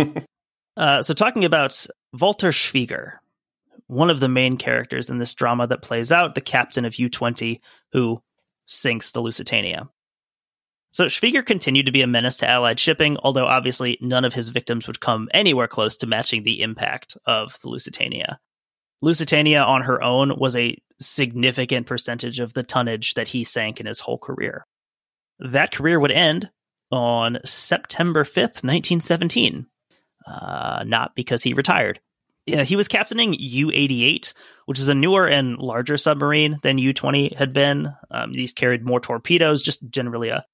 uh, so, talking about Walter Schwieger, one of the main characters in this drama that plays out, the captain of U 20 who sinks the Lusitania. So, Schwieger continued to be a menace to Allied shipping, although obviously none of his victims would come anywhere close to matching the impact of the Lusitania. Lusitania on her own was a significant percentage of the tonnage that he sank in his whole career. That career would end on September 5th, 1917. Uh, not because he retired. Yeah, he was captaining U 88, which is a newer and larger submarine than U 20 had been. Um, these carried more torpedoes, just generally a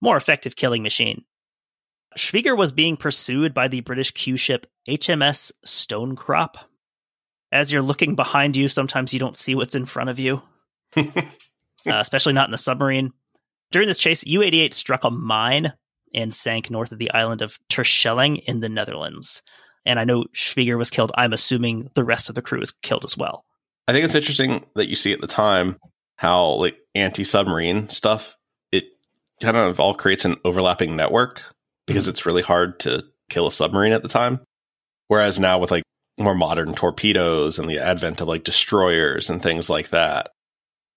more effective killing machine. Schwieger was being pursued by the British Q ship HMS Stonecrop. As you're looking behind you, sometimes you don't see what's in front of you, uh, especially not in a submarine. During this chase, U 88 struck a mine and sank north of the island of Terschelling in the Netherlands. And I know Schwieger was killed. I'm assuming the rest of the crew was killed as well. I think it's interesting that you see at the time how like anti submarine stuff, it kind of all creates an overlapping network because mm-hmm. it's really hard to kill a submarine at the time. Whereas now with like more modern torpedoes and the advent of like destroyers and things like that,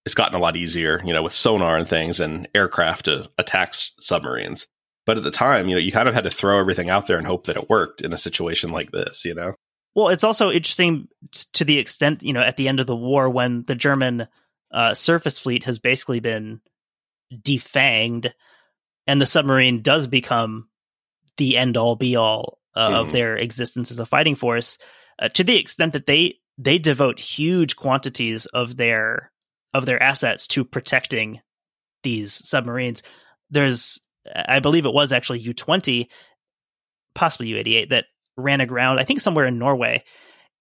it's gotten a lot easier, you know, with sonar and things and aircraft to attack submarines. But at the time, you know, you kind of had to throw everything out there and hope that it worked in a situation like this, you know? Well, it's also interesting to the extent, you know, at the end of the war when the German uh, surface fleet has basically been defanged and the submarine does become the end all be all uh, mm. of their existence as a fighting force uh, to the extent that they they devote huge quantities of their of their assets to protecting these submarines. There's, I believe it was actually U 20, possibly U 88, that ran aground, I think somewhere in Norway.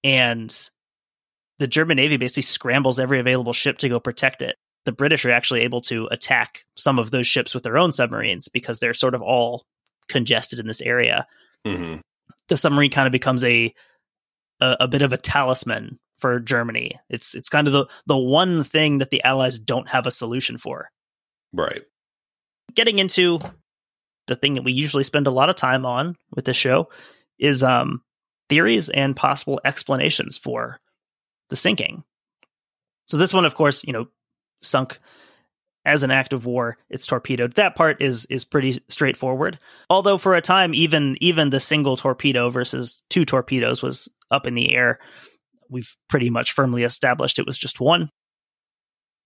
And the German Navy basically scrambles every available ship to go protect it. The British are actually able to attack some of those ships with their own submarines because they're sort of all congested in this area. Mm-hmm. The submarine kind of becomes a, a, a bit of a talisman for Germany. It's it's kind of the the one thing that the Allies don't have a solution for. Right. Getting into the thing that we usually spend a lot of time on with this show is um, theories and possible explanations for the sinking. So this one, of course, you know, sunk as an act of war. It's torpedoed. That part is is pretty straightforward. Although for a time, even even the single torpedo versus two torpedoes was up in the air. We've pretty much firmly established it was just one.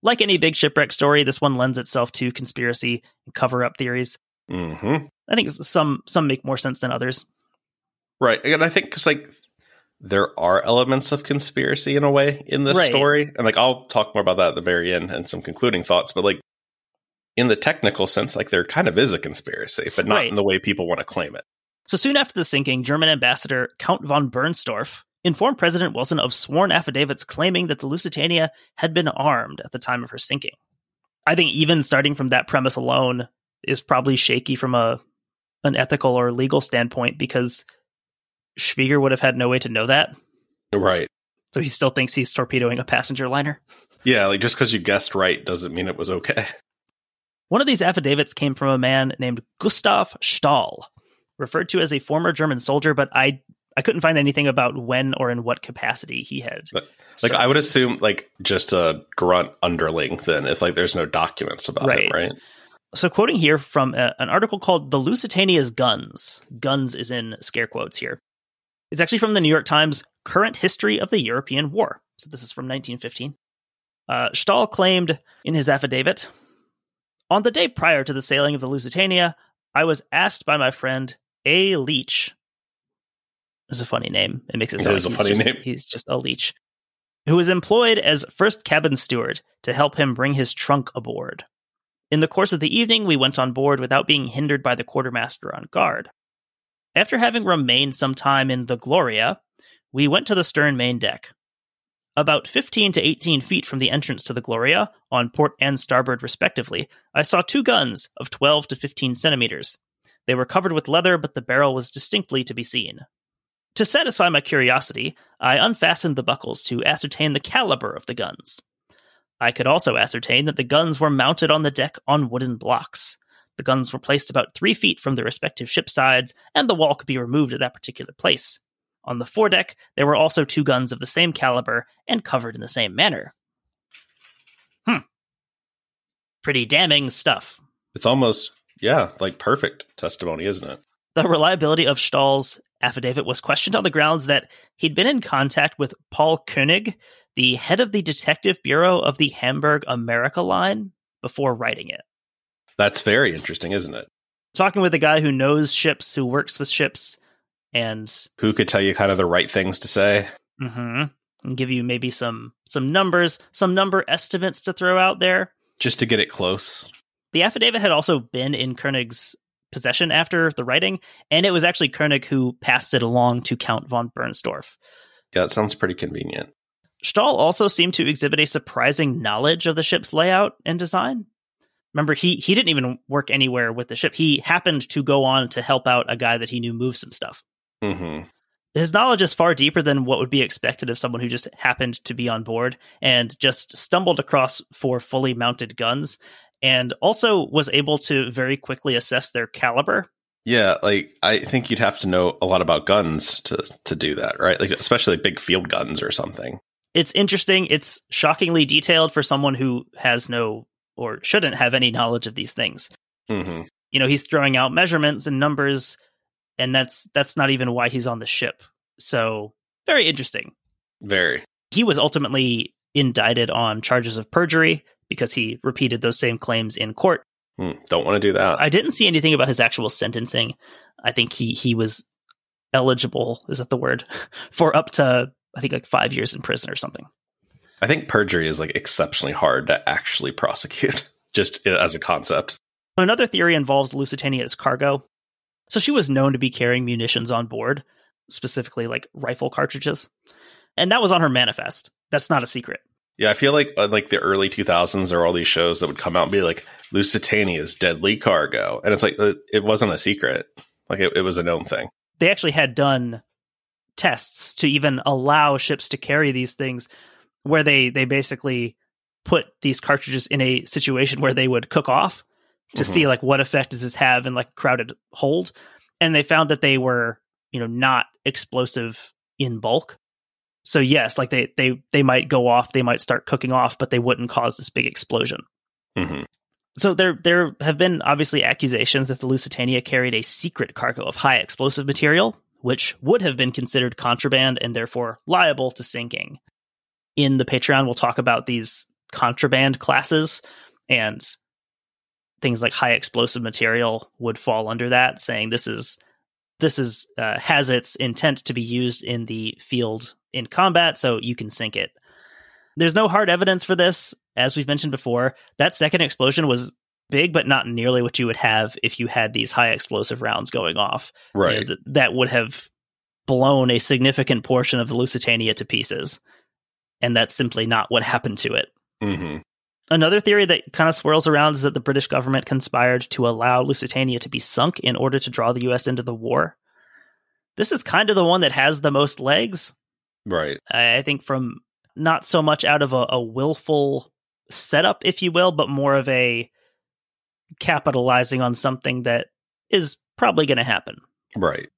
Like any big shipwreck story, this one lends itself to conspiracy and cover up theories. Mm-hmm. I think some some make more sense than others. Right, and I think because like there are elements of conspiracy in a way in this Right. story, and like I'll talk more about that at the very end and some concluding thoughts. But like in the technical sense, like there kind of is a conspiracy, but not Right. in the way people want to claim it. So soon after the sinking, German ambassador Count von Bernstorff informed President Wilson of sworn affidavits claiming that the Lusitania had been armed at the time of her sinking. I think even starting from that premise alone is probably shaky from a an ethical or legal standpoint because Schwieger would have had no way to know that. Right. So he still thinks he's torpedoing a passenger liner. Yeah, like just because you guessed right doesn't mean it was okay. One of these affidavits came from a man named Gustav Stahl, referred to as a former German soldier, but I I couldn't find anything about when or in what capacity he had. Like So- I would assume like just a grunt underling then if like there's no documents about Right. it, right? So, quoting here from a, an article called The Lusitania's Guns. Guns is in scare quotes here. It's actually from the New York Times Current History of the European War. So, this is from 1915. Uh, Stahl claimed in his affidavit On the day prior to the sailing of the Lusitania, I was asked by my friend A. Leach. It's a funny name. It makes it It sound is a like he's just, he's just a leech. Who was employed as first cabin steward to help him bring his trunk aboard. In the course of the evening, we went on board without being hindered by the quartermaster on guard. After having remained some time in the Gloria, we went to the stern main deck. About 15 to 18 feet from the entrance to the Gloria, on port and starboard respectively, I saw two guns of 12 to 15 centimeters. They were covered with leather, but the barrel was distinctly to be seen. To satisfy my curiosity, I unfastened the buckles to ascertain the caliber of the guns. I could also ascertain that the guns were mounted on the deck on wooden blocks. The guns were placed about three feet from the respective ship sides, and the wall could be removed at that particular place. On the foredeck, there were also two guns of the same caliber and covered in the same manner. Hmm. Pretty damning stuff. It's almost yeah, like perfect testimony, isn't it? The reliability of Stahl's affidavit was questioned on the grounds that he'd been in contact with Paul Koenig, the head of the Detective Bureau of the Hamburg America line, before writing it. That's very interesting, isn't it? Talking with a guy who knows ships, who works with ships, and Who could tell you kind of the right things to say? mhm, and give you maybe some some numbers, some number estimates to throw out there. Just to get it close. The affidavit had also been in Koenig's possession after the writing, and it was actually Koenig who passed it along to Count von Bernstorff. Yeah, it sounds pretty convenient. Stahl also seemed to exhibit a surprising knowledge of the ship's layout and design. Remember, he he didn't even work anywhere with the ship. He happened to go on to help out a guy that he knew move some stuff. hmm His knowledge is far deeper than what would be expected of someone who just happened to be on board and just stumbled across four fully mounted guns and also was able to very quickly assess their caliber. Yeah, like I think you'd have to know a lot about guns to to do that, right? Like especially big field guns or something. It's interesting. It's shockingly detailed for someone who has no or shouldn't have any knowledge of these things. hmm you know he's throwing out measurements and numbers and that's that's not even why he's on the ship so very interesting Very. he was ultimately indicted on charges of perjury because he repeated those same claims in court Hmm, Don't want to do that. i didn't see anything about his actual sentencing i think he he was eligible is that the word for up to i think like five years in prison or something I think perjury is like exceptionally hard to actually prosecute, just as a concept. Another theory involves Lusitania's cargo. So she was known to be carrying munitions on board, specifically like rifle cartridges. And that was on her manifest. That's not a secret. Yeah, I feel like uh, like the early 2000s there are all these shows that would come out and be like Lusitania's deadly cargo, and it's like uh, it wasn't a secret, like it, it was a known thing. They actually had done tests to even allow ships to carry these things where they they basically put these cartridges in a situation where they would cook off to Mhm. see like what effect does this have in like crowded hold and they found that they were you know not explosive in bulk So yes, like they they they might go off, they might start cooking off, but they wouldn't cause this big explosion. Mm-hmm. So there there have been obviously accusations that the Lusitania carried a secret cargo of high explosive material, which would have been considered contraband and therefore liable to sinking. In the Patreon, we'll talk about these contraband classes and things like high explosive material would fall under that, saying this is this is uh, has its intent to be used in the field in combat, so you can sink it. There's no hard evidence for this, as we've mentioned before. That second explosion was big, but not nearly what you would have if you had these high explosive rounds going off. Right. You know, th- that would have blown a significant portion of the Lusitania to pieces. And that's simply not what happened to it. Mm-hmm. Another theory that kind of swirls around is that the British government conspired to allow Lusitania to be sunk in order to draw the US into the war. This is kind of the one that has the most legs. Right. I I think from not so much out of a, a willful setup, if you will, but more of a capitalizing on something that is probably going to happen. Right.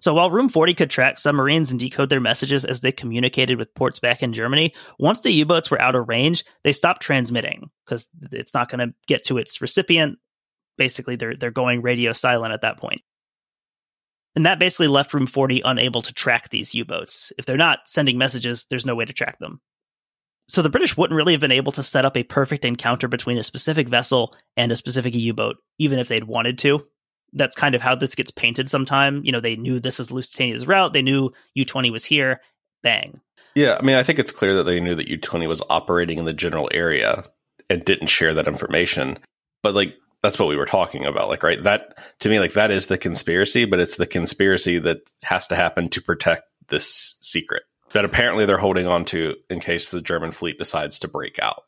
So while Room 40 could track submarines and decode their messages as they communicated with ports back in Germany, once the U boats were out of range, they stopped transmitting because it's not going to get to its recipient. Basically, they're they're going radio silent at that point. And that basically left Room 40 unable to track these U boats. If they're not sending messages, there's no way to track them. So the British wouldn't really have been able to set up a perfect encounter between a specific vessel and a specific U boat, even if they'd wanted to that's kind of how this gets painted sometime. You know, they knew this was Lusitania's route. They knew U20 was here. Bang. Yeah, I mean, I think it's clear that they knew that U20 was operating in the general area and didn't share that information. But like that's what we were talking about, like right? That to me like that is the conspiracy, but it's the conspiracy that has to happen to protect this secret that apparently they're holding on to in case the German fleet decides to break out.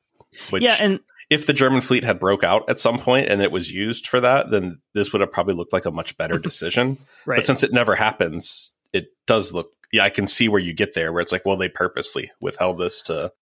Which yeah, and if the German fleet had broke out at some point and it was used for that, then this would have probably looked like a much better decision. right. But since it never happens, it does look. Yeah, I can see where you get there, where it's like, well, they purposely withheld this to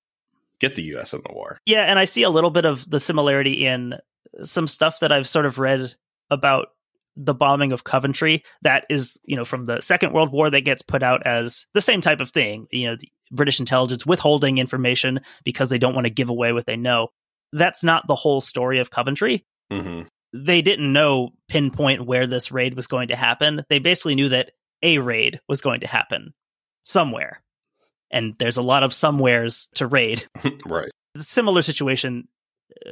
get the U.S. in the war. Yeah, and I see a little bit of the similarity in some stuff that I've sort of read about the bombing of Coventry. That is, you know, from the Second World War that gets put out as the same type of thing. You know, the British intelligence withholding information because they don't want to give away what they know. That's not the whole story of Coventry. Mm-hmm. They didn't know pinpoint where this raid was going to happen. They basically knew that a raid was going to happen somewhere. And there's a lot of somewheres to raid. right. Similar situation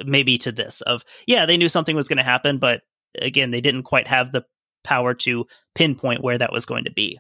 maybe to this of yeah, they knew something was going to happen, but again, they didn't quite have the power to pinpoint where that was going to be.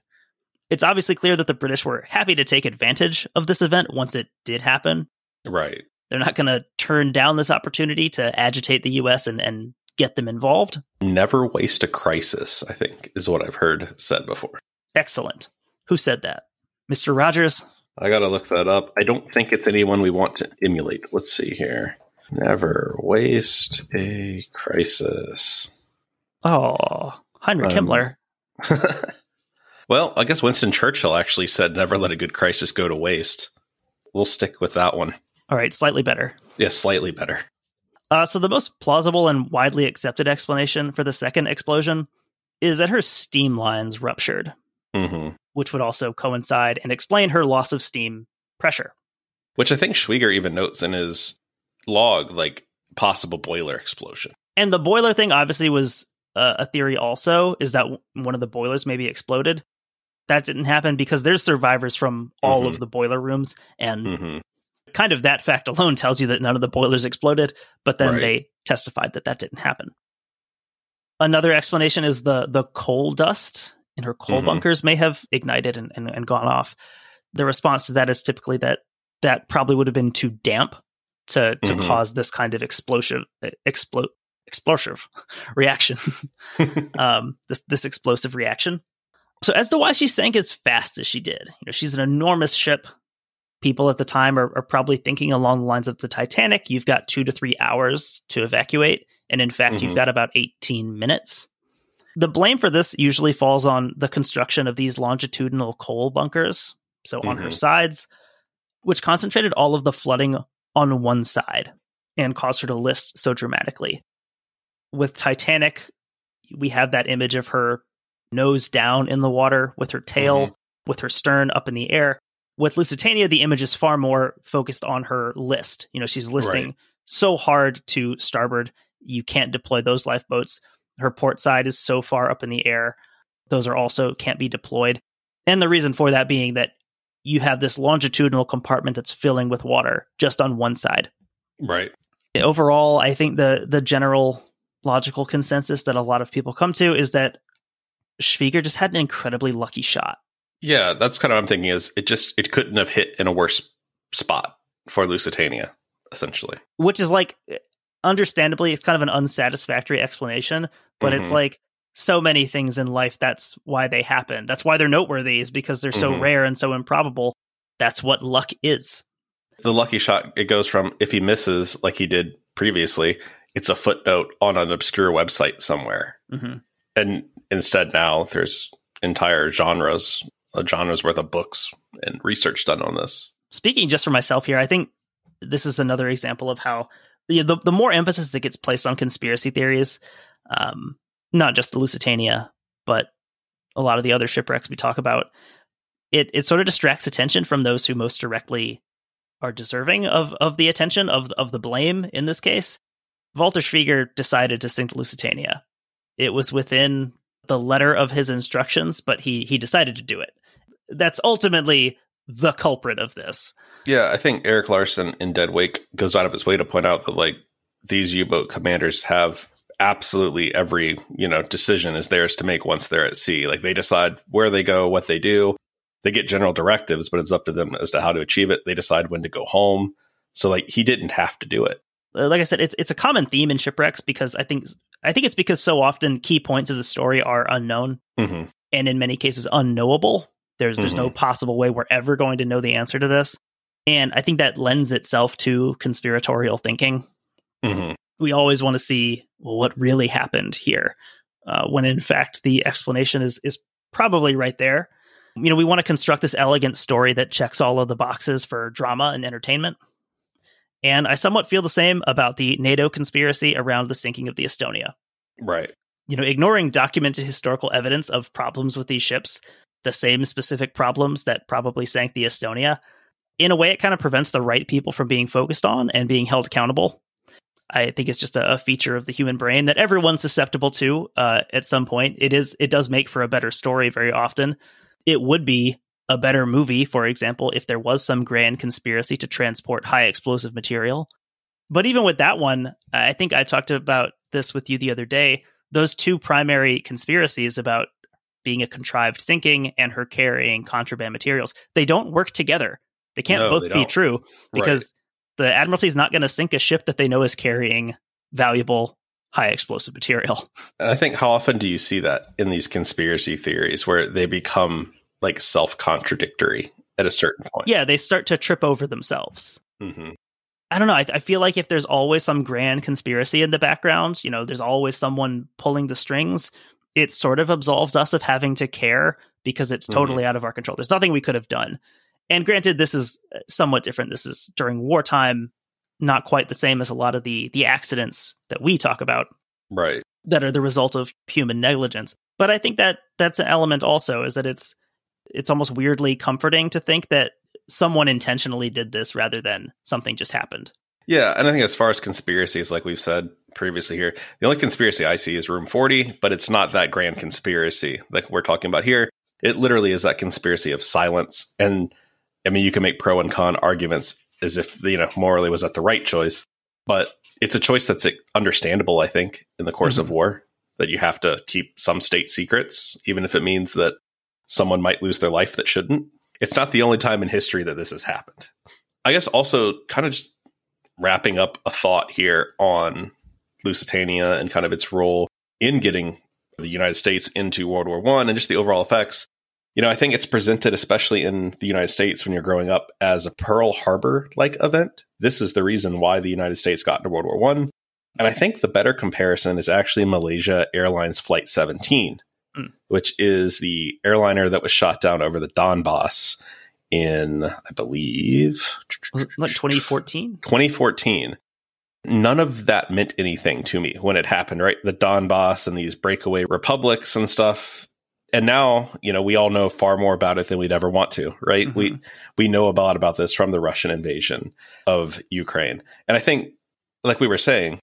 It's obviously clear that the British were happy to take advantage of this event once it did happen. Right. They're not going to turn down this opportunity to agitate the US and, and get them involved. Never waste a crisis, I think, is what I've heard said before. Excellent. Who said that? Mr. Rogers? I got to look that up. I don't think it's anyone we want to emulate. Let's see here. Never waste a crisis. Oh, Heinrich Um, Himmler. well, I guess Winston Churchill actually said, never let a good crisis go to waste. We'll stick with that one. All right, slightly better. Yeah, slightly better. Uh, so the most plausible and widely accepted explanation for the second explosion is that her steam lines ruptured, hmm which would also coincide and explain her loss of steam pressure. Which I think Schwieger even notes in his log, like possible boiler explosion. And the boiler thing obviously was uh, a theory also is that w- one of the boilers maybe exploded. That didn't happen because there's survivors from all Mhm. of the boiler rooms and hmm kind of that fact alone tells you that none of the boilers exploded, but then Right. they testified that that didn't happen. Another explanation is the the coal dust in her coal Mhm. bunkers may have ignited and, and, and gone off. The response to that is typically that that probably would have been too damp to to Mhm. cause this kind of explosive explode explosive reaction. um, this this explosive reaction. So as to why she sank as fast as she did, you know, she's an enormous ship. People at the time are, are probably thinking along the lines of the Titanic. You've got two to three hours to evacuate, and in fact, you've Mhm. got about eighteen minutes. The blame for this usually falls on the construction of these longitudinal coal bunkers, so on her Mhm. sides, which concentrated all of the flooding on one side and caused her to list so dramatically. With Titanic, we have that image of her nose down in the water with her tail, mm-hmm. with her stern up in the air. With Lusitania, the image is far more focused on her list. You know, she's listing right. so hard to starboard, you can't deploy those lifeboats. Her port side is so far up in the air, those are also can't be deployed. And the reason for that being that you have this longitudinal compartment that's filling with water just on one side. Right. Overall, I think the the general logical consensus that a lot of people come to is that Schwieger just had an incredibly lucky shot. Yeah, that's kind of what I'm thinking is it just it couldn't have hit in a worse spot for Lusitania, essentially. Which is like understandably it's kind of an unsatisfactory explanation, but mm-hmm. it's like so many things in life that's why they happen. That's why they're noteworthy is because they're so mm-hmm. rare and so improbable. That's what luck is. The lucky shot it goes from if he misses like he did previously, it's a footnote on an obscure website somewhere. Mm-hmm. And instead now there's entire genres, a genre's worth of books and research done on this. Speaking just for myself here, I think this is another example of how the the, the more emphasis that gets placed on conspiracy theories, um, not just the Lusitania, but a lot of the other shipwrecks we talk about, it it sort of distracts attention from those who most directly are deserving of of the attention of of the blame in this case. Walter Schwieger decided to sink the Lusitania. It was within the letter of his instructions, but he he decided to do it. That's ultimately the culprit of this. Yeah, I think Erik Larson in Dead Wake goes out of his way to point out that like these U-boat commanders have absolutely every, you know, decision is theirs to make once they're at sea. Like they decide where they go, what they do. They get general directives, but it's up to them as to how to achieve it. They decide when to go home. So like he didn't have to do it. Uh, like I said, it's it's a common theme in shipwrecks because I think I think it's because so often key points of the story are unknown mm-hmm. and in many cases unknowable. There's there's mm-hmm. no possible way we're ever going to know the answer to this. And I think that lends itself to conspiratorial thinking. Mm-hmm. We always want to see well, what really happened here, uh, when in fact the explanation is is probably right there. You know, we want to construct this elegant story that checks all of the boxes for drama and entertainment. And I somewhat feel the same about the NATO conspiracy around the sinking of the Estonia. Right. You know, ignoring documented historical evidence of problems with these ships the same specific problems that probably sank the Estonia. In a way, it kind of prevents the right people from being focused on and being held accountable. I think it's just a, a feature of the human brain that everyone's susceptible to uh, at some point. It is it does make for a better story very often. It would be a better movie, for example, if there was some grand conspiracy to transport high explosive material. But even with that one, I think I talked about this with you the other day. Those two primary conspiracies about being a contrived sinking and her carrying contraband materials. They don't work together. They can't no, both they be true because. The Admiralty is not going to sink a ship that they know is carrying valuable high explosive material. I think how often do you see that in these conspiracy theories where they become like self contradictory at a certain point? Yeah, they start to trip over themselves. Mm-hmm. I don't know. I, I, feel like if there's always some grand conspiracy in the background, you know, there's always someone pulling the strings it sort of absolves us of having to care because it's mm-hmm. totally mm-hmm. out of our control. There's nothing we could have done. And granted, this is uh, somewhat different. This is during wartime, not quite the same as a lot of the the accidents that we talk about, right? That are the result of human negligence. But I think that that's an element also is that it's it's almost weirdly comforting to think that someone intentionally did this rather than something just happened. Yeah, and I think as far as conspiracies, like we've said previously here, the only conspiracy I see is Room 40, but it's not that grand conspiracy like we're talking about here. It literally is that conspiracy of silence. And I mean, you can make pro and con arguments as if, you know, morally was that the right choice, but it's a choice that's understandable, I think, in the course mm-hmm. of war, that you have to keep some state secrets, even if it means that someone might lose their life that shouldn't. It's not the only time in history that this has happened. I guess also kind of just wrapping up a thought here on Lusitania and kind of its role in getting the United States into World War One and just the overall effects. You know, I think it's presented, especially in the United States when you're growing up, as a Pearl Harbor like event. This is the reason why the United States got into World War One. And I think the better comparison is actually Malaysia Airlines Flight 17, mm. which is the airliner that was shot down over the Donbass in, I believe, like 2014. 2014. None of that meant anything to me when it happened, right? The Donbass and these breakaway republics and stuff. And now you know we all know far more about it than we'd ever want to right? Mm-hmm. we we know a lot about this from the russian invasion of ukraine. And i think like we were saying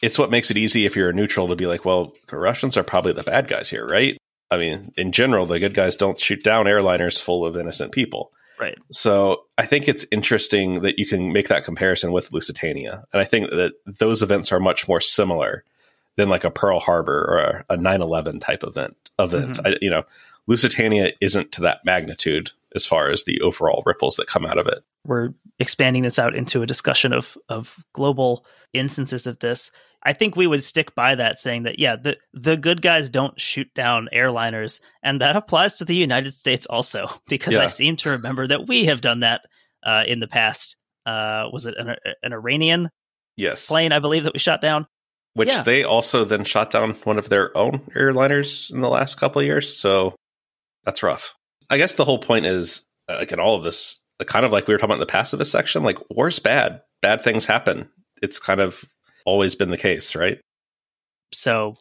it's what makes it easy if you're a neutral to be like well the russians are probably the bad guys here right? I mean in general the good guys don't shoot down airliners full of innocent people. Right. So i think it's interesting that you can make that comparison with lusitania. And i think that those events are much more similar than like a Pearl Harbor or a 9/11 type event. Event, mm-hmm. I, you know, Lusitania isn't to that magnitude as far as the overall ripples that come out of it. We're expanding this out into a discussion of of global instances of this. I think we would stick by that, saying that yeah, the the good guys don't shoot down airliners, and that applies to the United States also, because yeah. I seem to remember that we have done that uh, in the past. Uh, was it an, an Iranian yes plane? I believe that we shot down which yeah. they also then shot down one of their own airliners in the last couple of years. So that's rough. I guess the whole point is uh, like in all of this, kind of like we were talking about in the pacifist section, like war's bad. Bad things happen. It's kind of always been the case, right? So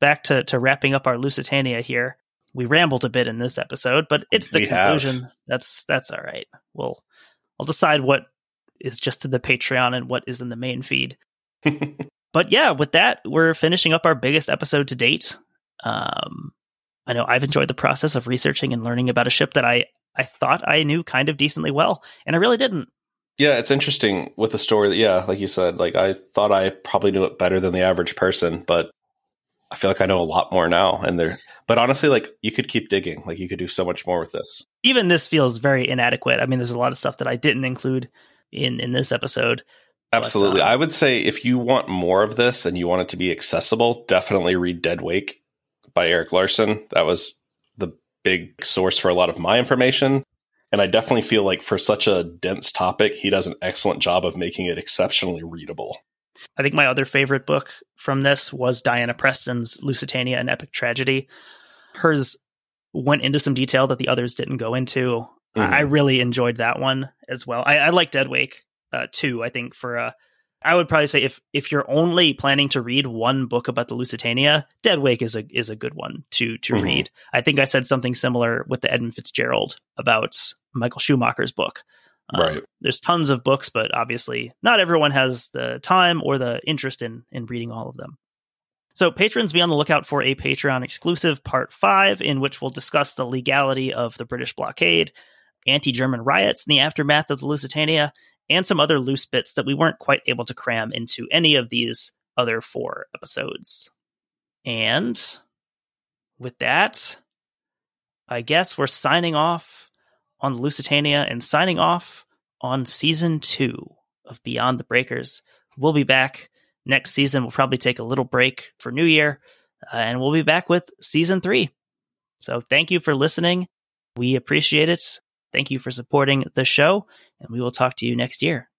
back to, to wrapping up our Lusitania here. We rambled a bit in this episode, but it's the we conclusion. Have. That's that's all right. We'll I'll decide what is just in the Patreon and what is in the main feed. but yeah, with that, we're finishing up our biggest episode to date. Um, I know I've enjoyed the process of researching and learning about a ship that I I thought I knew kind of decently well, and I really didn't. Yeah, it's interesting with the story that yeah, like you said, like I thought I probably knew it better than the average person, but I feel like I know a lot more now. And there, but honestly, like you could keep digging, like you could do so much more with this. Even this feels very inadequate. I mean, there's a lot of stuff that I didn't include in in this episode. Absolutely. Uh, I would say if you want more of this and you want it to be accessible, definitely read Dead Wake by Erik Larson. That was the big source for a lot of my information. And I definitely feel like for such a dense topic, he does an excellent job of making it exceptionally readable. I think my other favorite book from this was Diana Preston's Lusitania An Epic Tragedy. Hers went into some detail that the others didn't go into. Mm-hmm. I really enjoyed that one as well. I, I like Dead Wake uh, too. I think for uh, I would probably say if if you're only planning to read one book about the Lusitania, Dead Wake is a is a good one to to mm-hmm. read. I think I said something similar with the Edmund Fitzgerald about Michael Schumacher's book. Um, right. There's tons of books, but obviously not everyone has the time or the interest in in reading all of them. So patrons be on the lookout for a Patreon exclusive part five, in which we'll discuss the legality of the British blockade, anti-German riots in the aftermath of the Lusitania, and some other loose bits that we weren't quite able to cram into any of these other four episodes. And with that, I guess we're signing off on Lusitania and signing off on season two of Beyond the Breakers. We'll be back next season. We'll probably take a little break for New Year, uh, and we'll be back with season three. So thank you for listening. We appreciate it. Thank you for supporting the show, and we will talk to you next year.